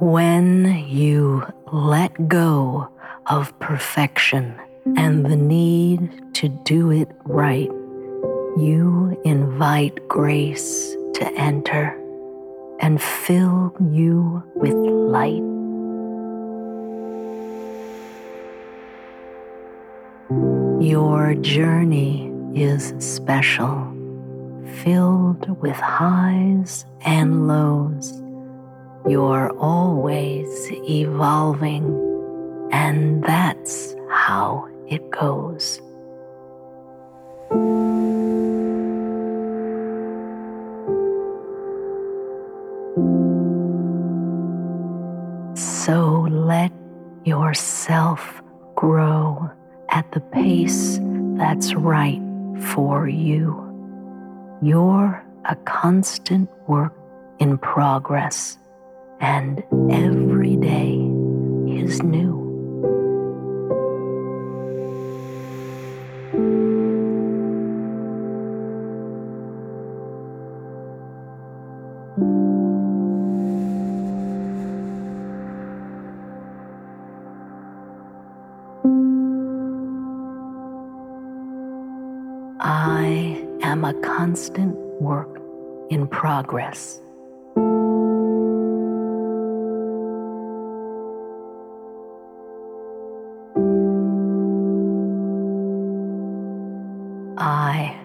When you let go of perfection and the need to do it right, you invite grace to enter and fill you with light. Your journey is special, filled with highs and lows you're always evolving, and that's how it goes. So let yourself grow at the pace that's right for you. You're a constant work in progress and every day is new. I am a constant work in progress. I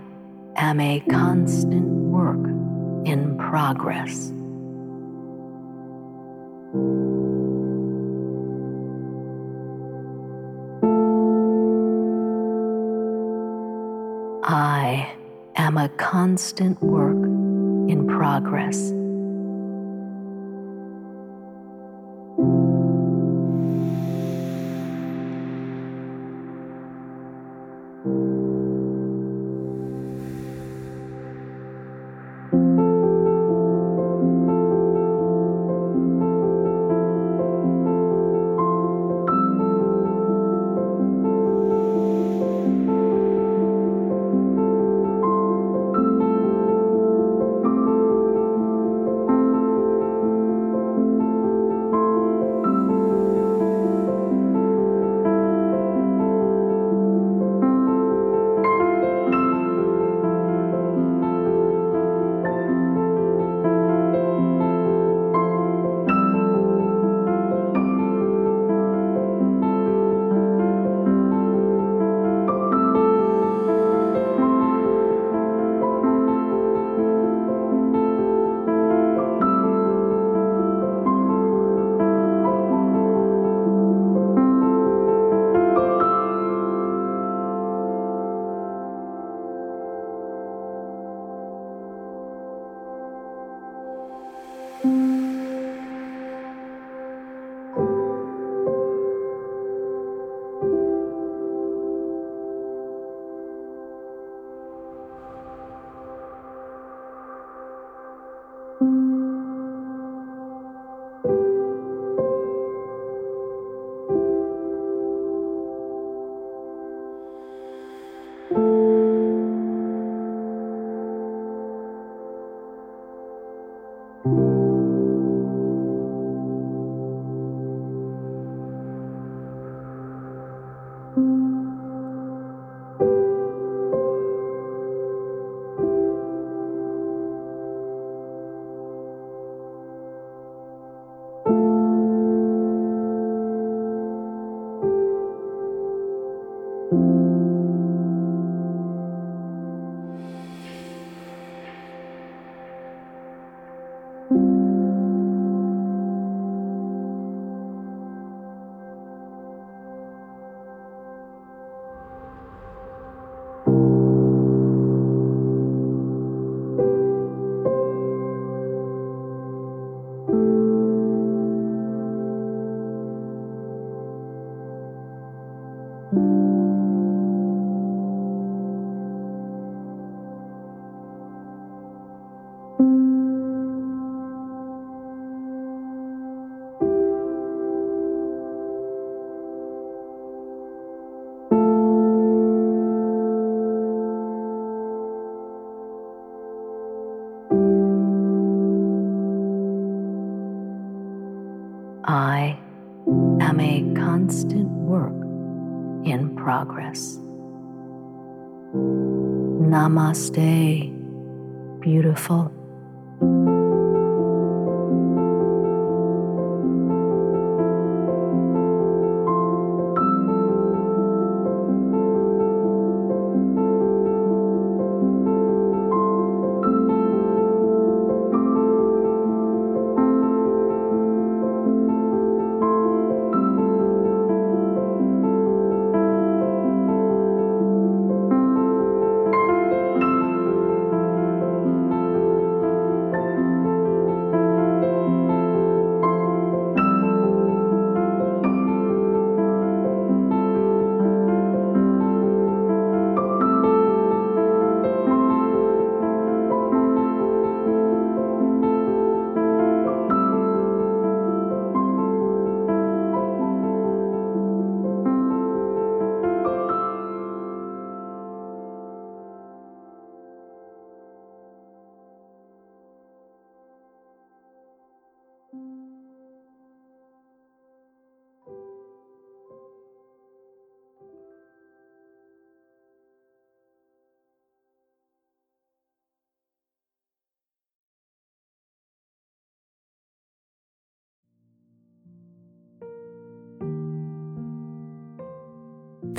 am a constant work in progress. I am a constant work in progress. I am a constant work in progress. Namaste, beautiful.